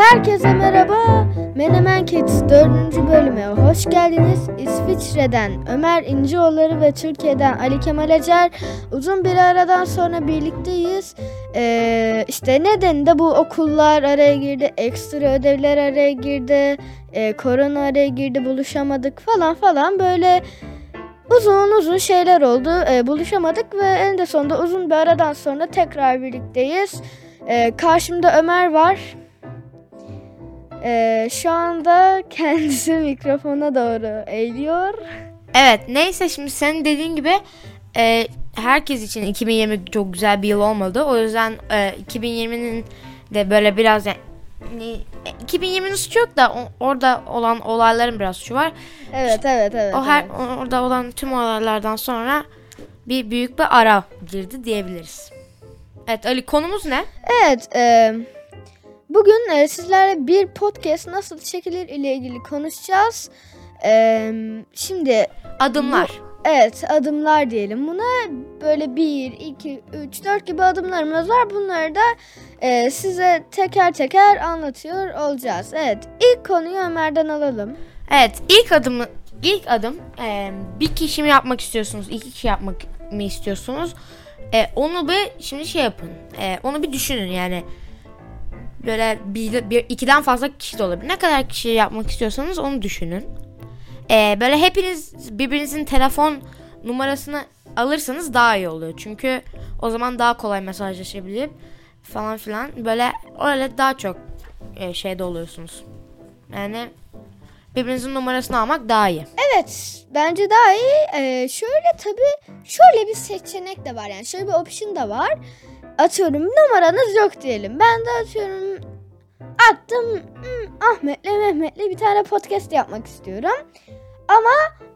Herkese merhaba. Menemen Kids 4. bölüme hoş geldiniz. İsviçre'den Ömer İncioğulları ve Türkiye'den Ali Kemal Acar uzun bir aradan sonra birlikteyiz. Ee, işte nedeni de bu okullar araya girdi, ekstra ödevler araya girdi, e, korona araya girdi, buluşamadık falan falan böyle uzun uzun şeyler oldu. Ee, buluşamadık ve en de sonunda uzun bir aradan sonra tekrar birlikteyiz. Ee, karşımda Ömer var. Ee, şu anda kendisi mikrofona doğru eğiliyor. Evet neyse şimdi senin dediğin gibi e, herkes için 2020 çok güzel bir yıl olmadı. O yüzden e, 2020'nin de böyle biraz yani, 2020'nin suçu yok da o- orada olan olayların biraz suçu var. Evet evet evet. o her evet. orada olan tüm olaylardan sonra bir büyük bir ara girdi diyebiliriz. Evet Ali konumuz ne? Evet, e, bugün e, sizlerle bir podcast nasıl çekilir ile ilgili konuşacağız. E, şimdi Adımlar. evet adımlar diyelim buna. Böyle 1, 2, 3, 4 gibi adımlarımız var. Bunları da e, size teker teker anlatıyor olacağız. Evet, ilk konuyu Ömer'den alalım. Evet ilk adımı ilk adım e, bir kişi mi yapmak istiyorsunuz iki kişi yapmak mı istiyorsunuz E, onu bir şimdi şey yapın E, onu bir düşünün yani böyle bir, bir ikiden fazla kişi de olabilir ne kadar kişi yapmak istiyorsanız onu düşünün E, böyle hepiniz birbirinizin telefon numarasını alırsanız daha iyi oluyor çünkü o zaman daha kolay mesajlaşabilip falan filan böyle öyle daha çok e, şeyde oluyorsunuz yani birbirinizin numarasını almak daha iyi. Evet bence daha iyi. Ee, şöyle tabii şöyle bir seçenek de var yani şöyle bir option da var. Atıyorum numaranız yok diyelim. Ben de atıyorum attım hmm, Ahmet'le Mehmet'le bir tane podcast yapmak istiyorum. Ama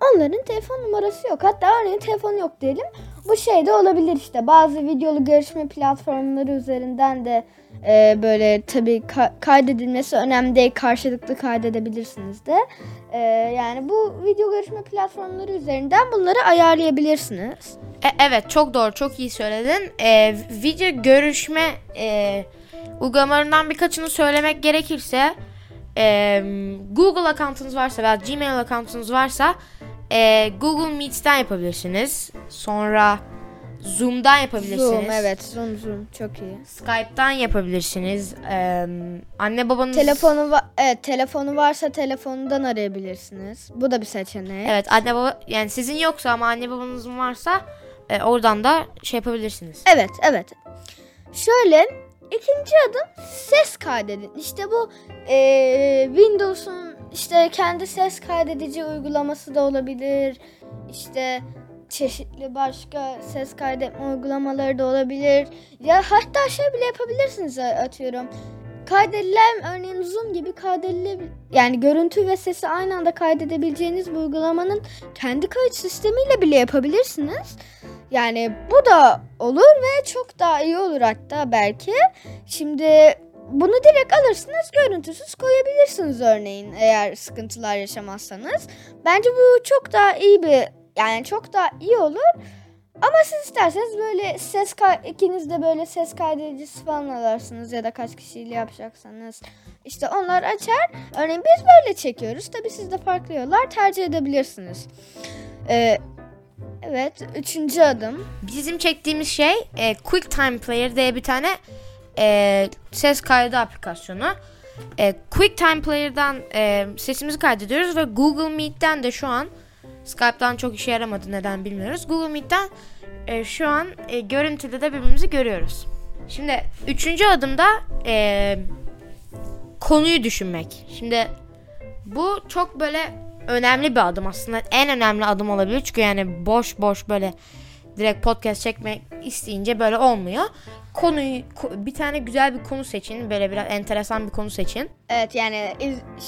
onların telefon numarası yok. Hatta örneğin telefonu yok diyelim. Bu şey de olabilir işte. Bazı videolu görüşme platformları üzerinden de e, böyle tabii ka- kaydedilmesi önemli değil. Karşılıklı kaydedebilirsiniz de. E, yani bu video görüşme platformları üzerinden bunları ayarlayabilirsiniz. E, evet çok doğru çok iyi söyledin. E, video görüşme e, uygulamalarından birkaçını söylemek gerekirse e, Google account'unuz varsa veya Gmail account'unuz varsa e, Google Meet'ten yapabilirsiniz. Sonra Zoom'dan yapabilirsiniz. Zoom evet Zoom Zoom çok iyi. Skype'tan yapabilirsiniz. E, anne babanız Telefonu va- evet telefonu varsa telefonundan arayabilirsiniz. Bu da bir seçenek. Evet anne baba yani sizin yoksa ama anne babanızın varsa e, oradan da şey yapabilirsiniz. Evet, evet. Şöyle ikinci adım ses kaydedin. İşte bu eee, Windows'un işte kendi ses kaydedici uygulaması da olabilir. İşte çeşitli başka ses kaydetme uygulamaları da olabilir. Ya hatta şey bile yapabilirsiniz atıyorum. Kaydedilen örneğin Zoom gibi kaydedilebilir yani görüntü ve sesi aynı anda kaydedebileceğiniz bir uygulamanın kendi kayıt sistemiyle bile yapabilirsiniz. Yani bu da olur ve çok daha iyi olur hatta belki. Şimdi bunu direkt alırsınız görüntüsüz koyabilirsiniz örneğin eğer sıkıntılar yaşamazsanız. Bence bu çok daha iyi bir yani çok daha iyi olur. Ama siz isterseniz böyle ses ikiniz de böyle ses kaydedicisi falan alırsınız ya da kaç kişiyle yapacaksanız. İşte onlar açar. Örneğin biz böyle çekiyoruz. Tabii siz de farklı yollar tercih edebilirsiniz. Ee, evet. Üçüncü adım. Bizim çektiğimiz şey e, QuickTime Player diye bir tane e, ses kaydı aplikasyonu. E, QuickTime Player'dan e, sesimizi kaydediyoruz ve Google Meet'ten de şu an Skype'dan çok işe yaramadı neden bilmiyoruz. Google Meet'ten e, şu an e, görüntüde de birbirimizi görüyoruz. Şimdi üçüncü adımda e, konuyu düşünmek. Şimdi bu çok böyle önemli bir adım aslında. En önemli adım olabilir. Çünkü yani boş boş böyle direkt podcast çekmek isteyince böyle olmuyor. Konuyu ko- bir tane güzel bir konu seçin. Böyle biraz enteresan bir konu seçin. Evet yani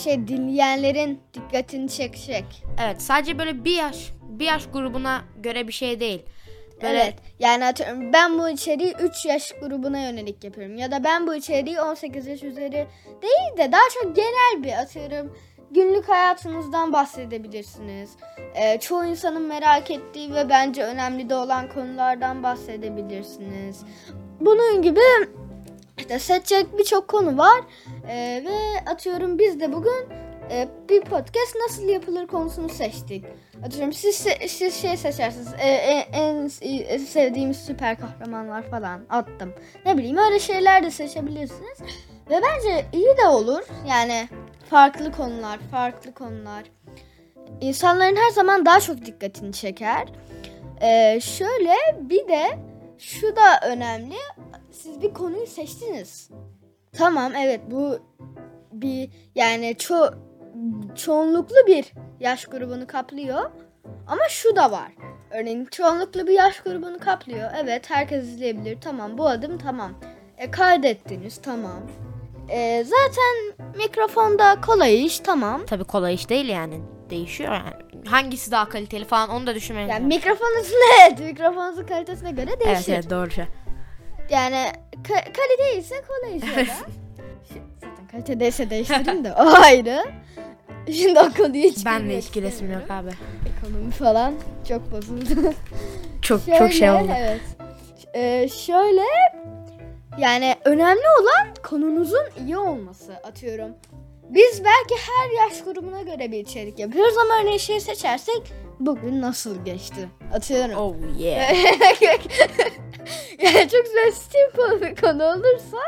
şey dinleyenlerin dikkatini çekecek. Evet sadece böyle bir yaş bir yaş grubuna göre bir şey değil. Böyle Evet. Yani atıyorum ben bu içeriği 3 yaş grubuna yönelik yapıyorum. Ya da ben bu içeriği 18 yaş üzeri değil de daha çok genel bir atıyorum. Günlük hayatınızdan bahsedebilirsiniz. Ee, çoğu insanın merak ettiği ve bence önemli de olan konulardan bahsedebilirsiniz. Bunun gibi işte seçecek birçok konu var Ee, ve atıyorum biz de bugün e, bir podcast nasıl yapılır konusunu seçtik. Atıyorum siz siz şey seçersiniz e, e- en s- sevdiğimiz süper kahramanlar falan attım. Ne bileyim öyle şeyler de seçebilirsiniz ve bence iyi de olur yani farklı konular farklı konular insanların her zaman daha çok dikkatini çeker. Ee, şöyle bir de şu da önemli. Siz bir konuyu seçtiniz. Tamam evet bu bir yani ço çoğunluklu bir yaş grubunu kaplıyor. Ama şu da var. Örneğin çoğunluklu bir yaş grubunu kaplıyor. Evet herkes izleyebilir. Tamam bu adım tamam. E, kaydettiniz tamam. E, zaten mikrofonda kolay iş tamam. Tabii kolay iş değil yani. Değişiyor yani. Hangisi daha kaliteli falan onu da düşünmeniz Yani lazım. mikrofonunuzun evet mikrofonunuzun kalitesine göre değişir. Evet evet doğru şey. Yani ka- kalite ise kolay iş ya da. Şu- Zaten kalite değilse değiştirin de o ayrı. Şimdi o konuyu hiç Ben de girmek hiç gülesim yok abi. Ekonomi falan çok bozuldu. Çok çok şey oldu. Evet. Ee, şöyle yani önemli olan konunuzun iyi olması atıyorum. Biz belki her yaş grubuna göre bir içerik yapıyoruz ama örneğin şey seçersek bugün nasıl geçti atıyorum. Oh yeah. yani çok sensitif bir konu olursa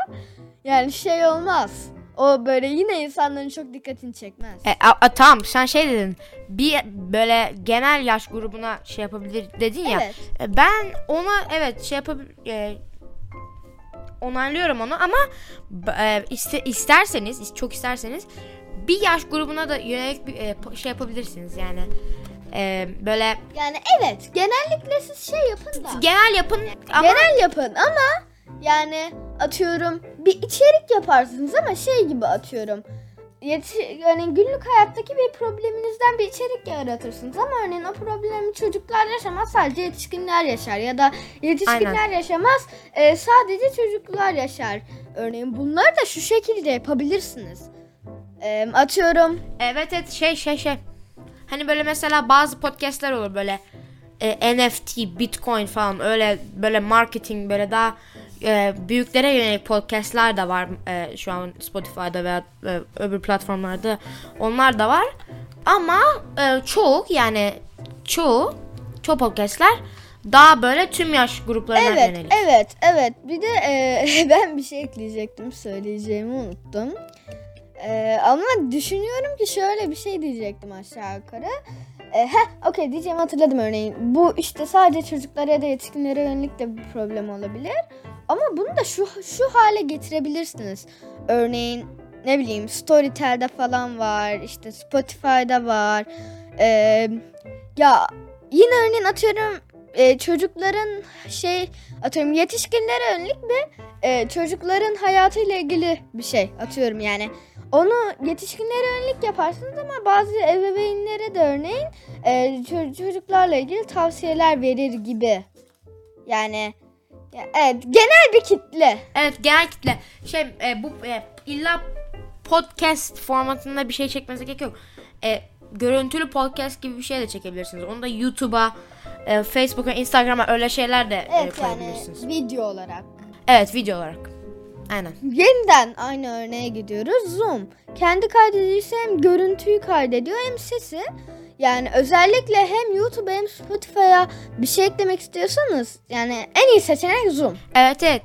yani şey olmaz. O böyle yine insanların çok dikkatini çekmez. E, a- a- tamam sen şey dedin. Bir böyle genel yaş grubuna şey yapabilir dedin ya. Evet. E, Ben ona evet şey yapabilir e, onaylıyorum onu ama e, iste- isterseniz is- çok isterseniz bir yaş grubuna da yönelik bir e, şey yapabilirsiniz yani. E, böyle Yani evet genellikle siz şey yapın da. genel yapın ama Genel yapın ama yani atıyorum bir içerik yaparsınız ama şey gibi atıyorum. Yani günlük hayattaki bir probleminizden bir içerik yaratırsınız ama örneğin o problemi çocuklar yaşamaz sadece yetişkinler yaşar ya da yetişkinler yaşamaz e, sadece çocuklar yaşar. Örneğin bunları da şu şekilde yapabilirsiniz. E, atıyorum evet evet şey şey şey. Hani böyle mesela bazı podcastler olur böyle e, NFT, Bitcoin falan öyle böyle marketing böyle daha e, büyüklere yönelik podcastler de var e, şu an Spotify'da veya e, öbür platformlarda onlar da var. Ama e, çoğu yani çoğu çoğu podcastler daha böyle tüm yaş gruplarına Evet, yönelik. evet, evet. Bir de e, ben bir şey ekleyecektim, söyleyeceğimi unuttum. E, ama düşünüyorum ki şöyle bir şey diyecektim aşağı yukarı. E, heh, okey diyeceğimi hatırladım örneğin. Bu işte sadece çocuklara ya da yetişkinlere yönelik de bir problem olabilir. Ama bunu da şu şu hale getirebilirsiniz. Örneğin ne bileyim Storytel'de falan var, işte Spotify'da var. E, ya yine örneğin atıyorum e, çocukların şey atıyorum yetişkinlere yönelik bir e, çocukların hayatıyla ilgili bir şey atıyorum yani. Onu yetişkinlere yönelik yaparsınız ama bazı ebeveynlere de örneğin e, ço- çocuklarla ilgili tavsiyeler verir gibi. Yani ya, evet genel bir kitle. Evet genel kitle şey e, bu e, illa podcast formatında bir şey çekmenize gerek yok. E, görüntülü podcast gibi bir şey de çekebilirsiniz. Onu da YouTube'a, e, Facebook'a, Instagram'a öyle şeyler de e, Evet koyabilirsiniz. yani video olarak. Evet video olarak. Aynen. Yeniden aynı örneğe gidiyoruz. Zoom. Kendi kaydedicisi hem görüntüyü kaydediyor hem sesi. Yani özellikle hem YouTube hem Spotify'a bir şey eklemek istiyorsanız yani en iyi seçenek Zoom. Evet evet.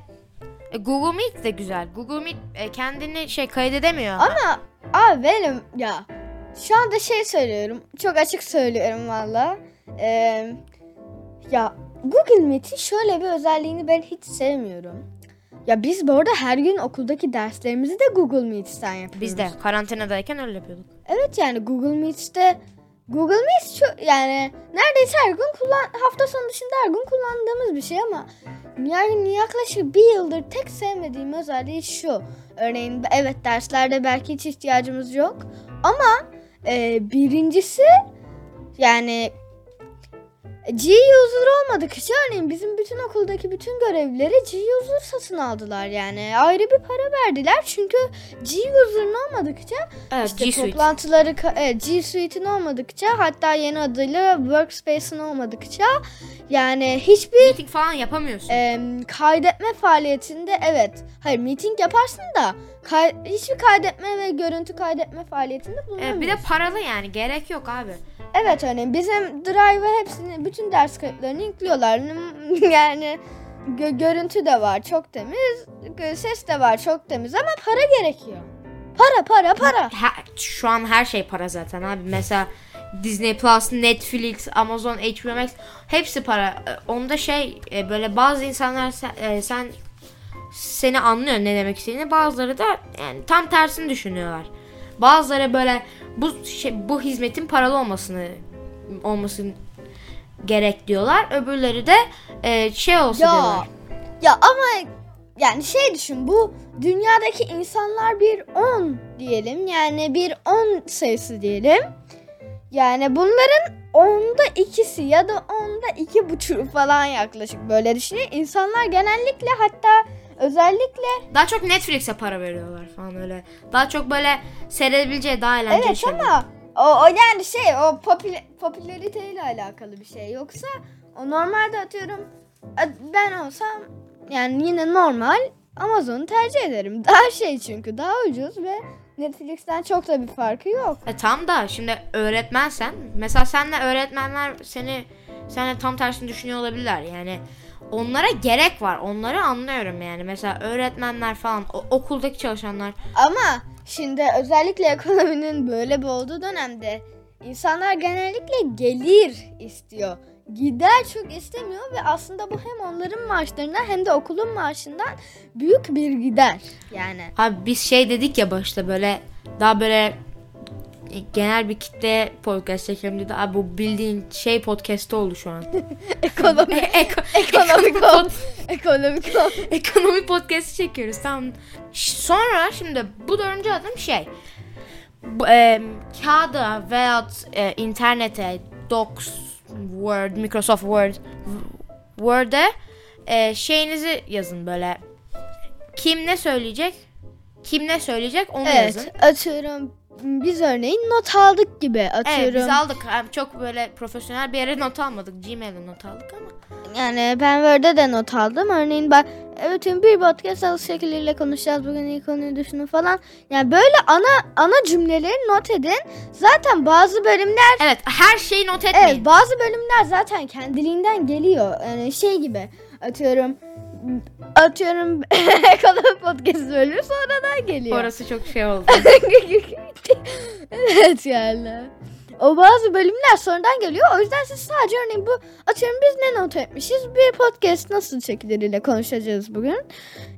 E, Google Meet de güzel. Google Meet e, kendini şey kaydedemiyor. Ama abi benim ya şu anda şey söylüyorum. Çok açık söylüyorum valla. Ee, ya Google Meet'in şöyle bir özelliğini ben hiç sevmiyorum. Ya biz bu arada her gün okuldaki derslerimizi de Google Meet'ten yapıyoruz. Biz de karantinadayken öyle yapıyorduk. Evet yani Google Meet'te Google Meet çok yani neredeyse her gün kullan hafta sonu dışında her gün kullandığımız bir şey ama yani yaklaşık bir yıldır tek sevmediğim özelliği şu. Örneğin evet derslerde belki hiç ihtiyacımız yok ama e, birincisi yani G-User olmadıkça örneğin bizim bütün okuldaki bütün görevlileri G-User satın aldılar yani. Ayrı bir para verdiler çünkü G-User'ın olmadıkça Evet, işte G Suite. toplantıları evet, G Suite'in olmadıkça hatta yeni adıyla Workspace'in olmadıkça yani hiçbir Meeting falan yapamıyorsun. em, kaydetme faaliyetinde evet hayır meeting yaparsın da kay- hiçbir kaydetme ve görüntü kaydetme faaliyetinde Evet, bulunamıyorsun. bir de paralı yani gerek yok abi. Evet örneğin bizim Drive'a hepsini bütün ders kayıtlarını yüklüyorlar. Yani gö- görüntü de var çok temiz, ses de var çok temiz ama para gerekiyor. Para para para. Her- şu an her şey para zaten abi. Mesela Disney Plus, Netflix, Amazon, HBO Max hepsi para. E, Onda şey e, böyle bazı insanlar sen, e, sen seni anlıyor ne demek istediğini. Bazıları da yani tam tersini düşünüyorlar. Bazıları böyle bu şey, bu hizmetin paralı olmasını olmasını gerek diyorlar. Öbürleri de e, şey olsa Ya diyorlar. ya ama yani şey düşün bu dünyadaki insanlar bir 10 diyelim yani bir 10 sayısı diyelim. Yani bunların onda ikisi ya da onda iki buçuğu falan yaklaşık böyle düşünün. İnsanlar genellikle hatta özellikle Daha çok Netflix'e para veriyorlar falan öyle. Daha çok böyle seyredebileceği daha eğlenceli evet şeyler. ama o, o yani şey o popüle, popülariteyle alakalı bir şey. Yoksa o normalde atıyorum e, ben olsam yani yine normal Amazon'u tercih ederim. Daha şey çünkü daha ucuz ve Netflix'ten çok da bir farkı yok. E tam da şimdi öğretmensen mesela senle öğretmenler seni senle tam tersini düşünüyor olabilirler yani onlara gerek var onları anlıyorum yani mesela öğretmenler falan o- okuldaki çalışanlar Ama şimdi özellikle ekonominin böyle bir olduğu dönemde insanlar genellikle gelir istiyor. Gider çok istemiyor ve aslında bu hem onların maaşlarından hem de okulun maaşından büyük bir gider. Yani abi biz şey dedik ya başta böyle daha böyle genel bir kitle podcast çekelim dedi abi bu bildiğin şey podcast oldu şu an ekonomi Eko- ekonomik ekonomi ol. Ekonomik ol. ekonomi podcast'i çekiyoruz tamam. Sonra şimdi bu dördüncü adım şey. Bu, e, kağıda veya e, internete Docs, Word, Microsoft Word, Word'e e, şeyinizi yazın böyle. Kim ne söyleyecek? Kim ne söyleyecek onu yazın. Evet atıyorum biz örneğin not aldık gibi atıyorum. Evet biz aldık. Yani Çok böyle profesyonel bir yere not almadık. Gmail'e not aldık ama. Yani ben Word'de de not aldım. Örneğin ben evet bir podcast alış şekliyle konuşacağız. Bugün ilk konuyu düşünün falan. Yani böyle ana ana cümleleri not edin. Zaten bazı bölümler Evet her şeyi not etmeyin. evet bazı bölümler zaten kendiliğinden geliyor. Yani şey gibi atıyorum atıyorum ekonomi podcast bölümü sonradan geliyor. Orası çok şey oldu. evet yani. O bazı bölümler sonradan geliyor. O yüzden siz sadece örneğin bu atıyorum biz ne not etmişiz? Bir podcast nasıl çekilir ile konuşacağız bugün.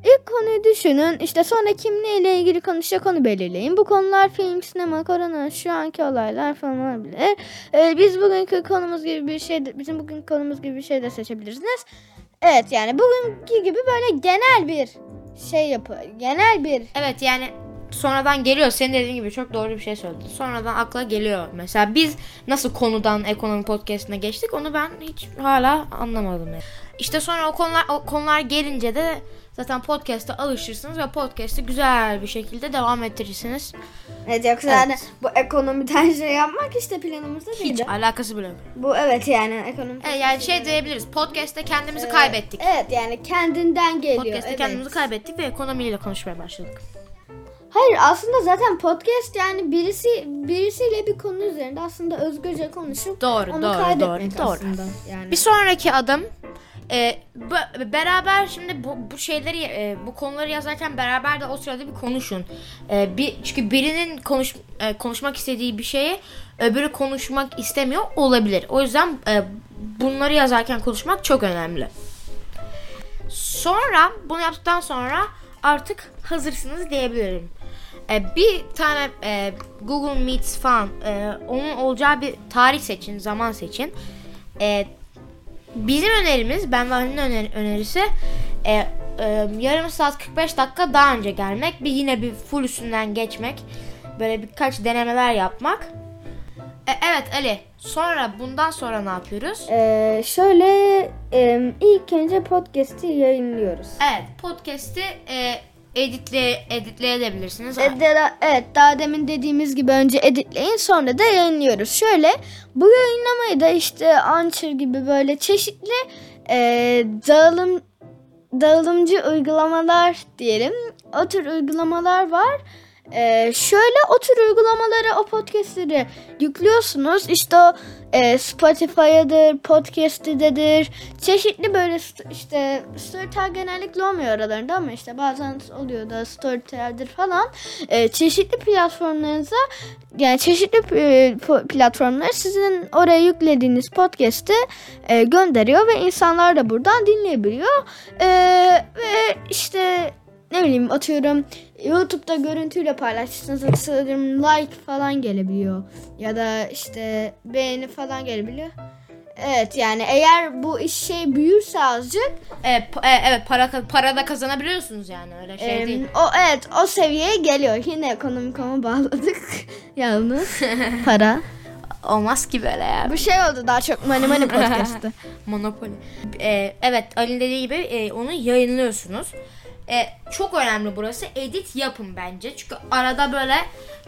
İlk konuyu düşünün. İşte sonra kim neyle ilgili konuşacak onu belirleyin. Bu konular film, sinema, korona, şu anki olaylar falan olabilir. Ee, biz bugünkü konumuz gibi bir şey bizim bugünkü konumuz gibi bir şey de seçebilirsiniz. Evet yani bugünkü gibi böyle genel bir şey yapı, genel bir Evet yani sonradan geliyor. Senin dediğin gibi çok doğru bir şey söyledin. Sonradan akla geliyor. Mesela biz nasıl konudan ekonomi podcastine geçtik onu ben hiç hala anlamadım yani. İşte sonra o konular o konular gelince de zaten podcast'a alışırsınız ve podcast'ı güzel bir şekilde devam ettirirsiniz. Evet yoksa Evet. yani bu ekonomiden şey yapmak işte planımızda Hiç değildi. alakası bile yok. Bu evet yani ekonomi. Evet, yani şey diyebiliriz. Podcast'te kendimizi kaybettik. Evet yani kendinden geliyor. Podcast'te evet. kendimizi kaybettik ve ekonomiyle konuşmaya başladık. Hayır aslında zaten podcast yani birisi birisiyle bir konu üzerinde aslında özgürce konuşup Doğru, onu doğru, kaydetmek doğru, doğru. aslında. Yani. Bir sonraki adım e, bu- beraber şimdi bu, bu şeyleri e, bu konuları yazarken beraber de o sırada bir konuşun. E, bir çünkü birinin konuş e, konuşmak istediği bir şeyi öbürü konuşmak istemiyor olabilir. O yüzden e, bunları yazarken konuşmak çok önemli. Sonra bunu yaptıktan sonra artık hazırsınız diyebilirim. E, bir tane e, Google Meets falan e, onun olacağı bir tarih seçin, zaman seçin. E, bizim önerimiz, ben ve Ali'nin öner- önerisi e, e, yarım saat 45 dakika daha önce gelmek. Bir yine bir full üstünden geçmek. Böyle birkaç denemeler yapmak. E, evet Ali. Sonra bundan sonra ne yapıyoruz? Ee, şöyle e, ilk önce podcast'i yayınlıyoruz. Evet, podcast'i e, editle editleyebilirsiniz. E, de- evet daha demin dediğimiz gibi önce editleyin sonra da yayınlıyoruz. Şöyle bu yayınlamayı da işte Anchor gibi böyle çeşitli e, dağılım dağılımcı uygulamalar diyelim. O tür uygulamalar var. E, şöyle o tür uygulamaları o podcastleri yüklüyorsunuz. İşte o e, Spotify'adır, Podcast'idedir. Çeşitli böyle işte Storytel genellikle olmuyor aralarında ama işte bazen oluyor da Storytel'dir falan. E, çeşitli platformlarınıza yani çeşitli e, platformlar sizin oraya yüklediğiniz podcast'i e, gönderiyor ve insanlar da buradan dinleyebiliyor. E, ve işte ne bileyim atıyorum YouTube'da görüntüyle paylaştığınız atıyorum like falan gelebiliyor. Ya da işte beğeni falan gelebiliyor. Evet yani eğer bu iş şey büyürse azıcık E, pa- e, evet para para da kazanabiliyorsunuz yani öyle şey em, değil. o evet o seviyeye geliyor. Yine ekonomikoma bağladık. Yalnız para. Olmaz ki böyle ya. Bu şey oldu daha çok Money Money podcast'ı. Monopoly. E, evet Ali'nin dediği gibi e, onu yayınlıyorsunuz. E, çok önemli burası. Edit yapın bence. Çünkü arada böyle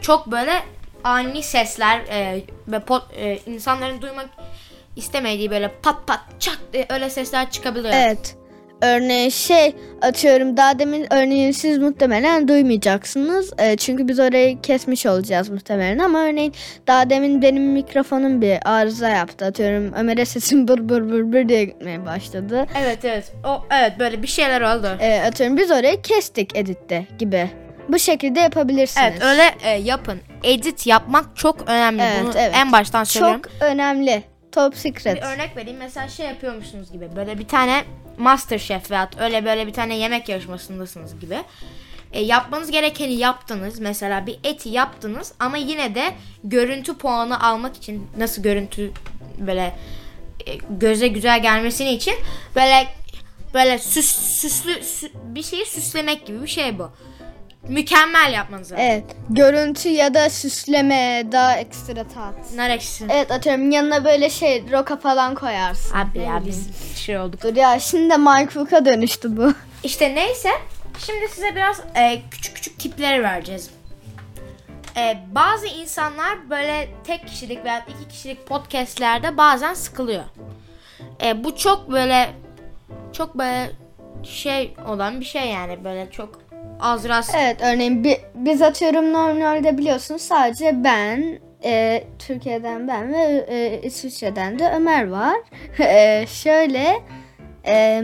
çok böyle ani sesler e, ve pot- e, insanların duymak istemediği böyle pat pat çat e, öyle sesler çıkabiliyor. Evet. Örneğin şey atıyorum daha demin örneğin siz muhtemelen duymayacaksınız. Ee, çünkü biz orayı kesmiş olacağız muhtemelen ama örneğin daha demin benim mikrofonum bir arıza yaptı. Atıyorum Ömer'e sesim bır bır bır bır diye gitmeye başladı. Evet evet. O evet böyle bir şeyler oldu. Ee, atıyorum biz orayı kestik editte gibi. Bu şekilde yapabilirsiniz. Evet öyle e, yapın. Edit yapmak çok önemli. Evet, Bunu evet. en baştan söylüyorum. Çok önemli. Top secret. Bir örnek vereyim. Mesela şey yapıyormuşsunuz gibi. Böyle bir tane Masterchef veya öyle böyle bir tane yemek yarışmasındasınız gibi. E, yapmanız gerekeni yaptınız. Mesela bir eti yaptınız ama yine de görüntü puanı almak için nasıl görüntü böyle e, göze güzel gelmesini için böyle böyle süs, süslü sü- bir şeyi süslemek gibi bir şey bu. Mükemmel yapmanız lazım. Evet. Görüntü ya da süsleme daha ekstra tat. Nar ekşisi. Evet atıyorum yanına böyle şey roka falan koyarsın. Abi ya biz şey olduk. Dur ya şimdi de Mike Cook'a dönüştü bu. İşte neyse. Şimdi size biraz e, küçük küçük tipleri vereceğiz. E, bazı insanlar böyle tek kişilik veya iki kişilik podcastlerde bazen sıkılıyor. E, bu çok böyle çok böyle şey olan bir şey yani böyle çok az rast. Evet örneğin bi- biz atıyorum normalde biliyorsunuz sadece ben e, Türkiye'den ben ve e, İsviçre'den de Ömer var. E, şöyle e,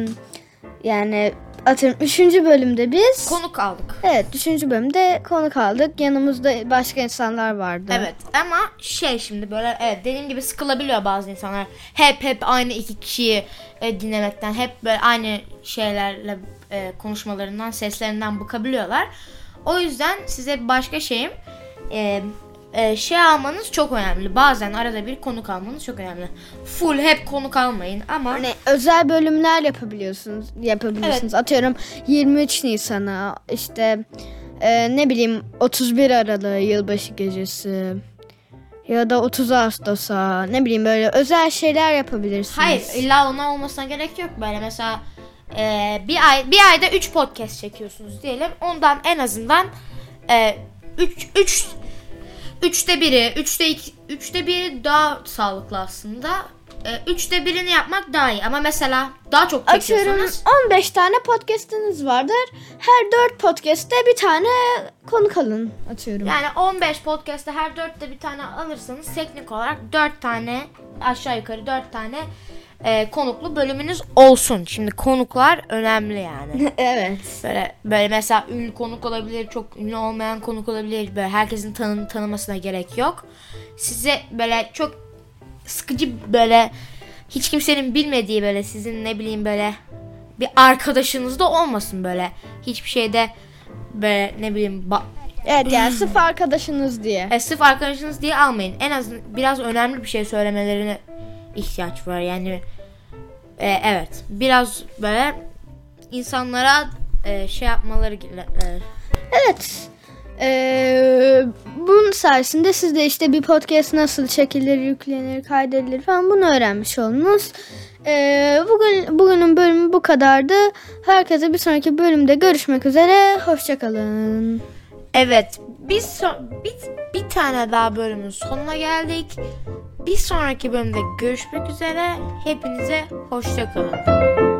yani atıyorum 3. bölümde biz Konuk aldık. Evet 3. bölümde konuk aldık. Yanımızda başka insanlar vardı. Evet ama şey şimdi böyle evet dediğim gibi sıkılabiliyor bazı insanlar. Hep hep aynı iki kişiyi e, dinlemekten hep böyle aynı şeylerle e, konuşmalarından seslerinden bıkabiliyorlar. O yüzden size başka şeyim e, e, şey almanız çok önemli. Bazen arada bir konuk almanız çok önemli. Full hep konuk almayın ama Hani özel bölümler yapabiliyorsunuz. Yapabilirsiniz. Atıyorum 23 Nisan'a işte e, ne bileyim 31 Aralık'ı yılbaşı gecesi ya da 30 Ağustos'a ne bileyim böyle özel şeyler yapabilirsiniz. Hayır illa ona olmasına gerek yok böyle mesela e, bir ay bir ayda 3 podcast çekiyorsunuz diyelim ondan en azından 3 3 üçte biri üçte iki, üçte biri daha sağlıklı aslında e, üçte birini yapmak daha iyi ama mesela daha çok Atıyorum çekiyorsanız 15 tane podcast'iniz vardır. Her 4 podcast'te bir tane konuk alın atıyorum. yani 15 podcast'te her 4'te bir tane alırsanız teknik olarak 4 tane aşağı yukarı 4 tane e, konuklu bölümünüz olsun. Şimdi konuklar önemli yani. evet. Böyle böyle mesela ünlü konuk olabilir, çok ünlü olmayan konuk olabilir. Böyle herkesin tanı, tanımasına gerek yok. Size böyle çok sıkıcı böyle hiç kimsenin bilmediği böyle sizin ne bileyim böyle bir arkadaşınız da olmasın böyle. Hiçbir şeyde böyle ne bileyim Evet yani sırf arkadaşınız diye. e, sırf arkadaşınız diye almayın. En az biraz önemli bir şey söylemelerine ihtiyaç var. Yani e, evet biraz böyle insanlara e, şey yapmaları e, Evet. Ee, bunun sayesinde siz de işte bir podcast nasıl çekilir, yüklenir, kaydedilir falan bunu öğrenmiş oldunuz. Ee, bugün bugünün bölümü bu kadardı. Herkese bir sonraki bölümde görüşmek üzere. Hoşçakalın. Evet, biz so- bir, bir tane daha bölümün sonuna geldik. Bir sonraki bölümde görüşmek üzere. Hepinize hoşça kalın.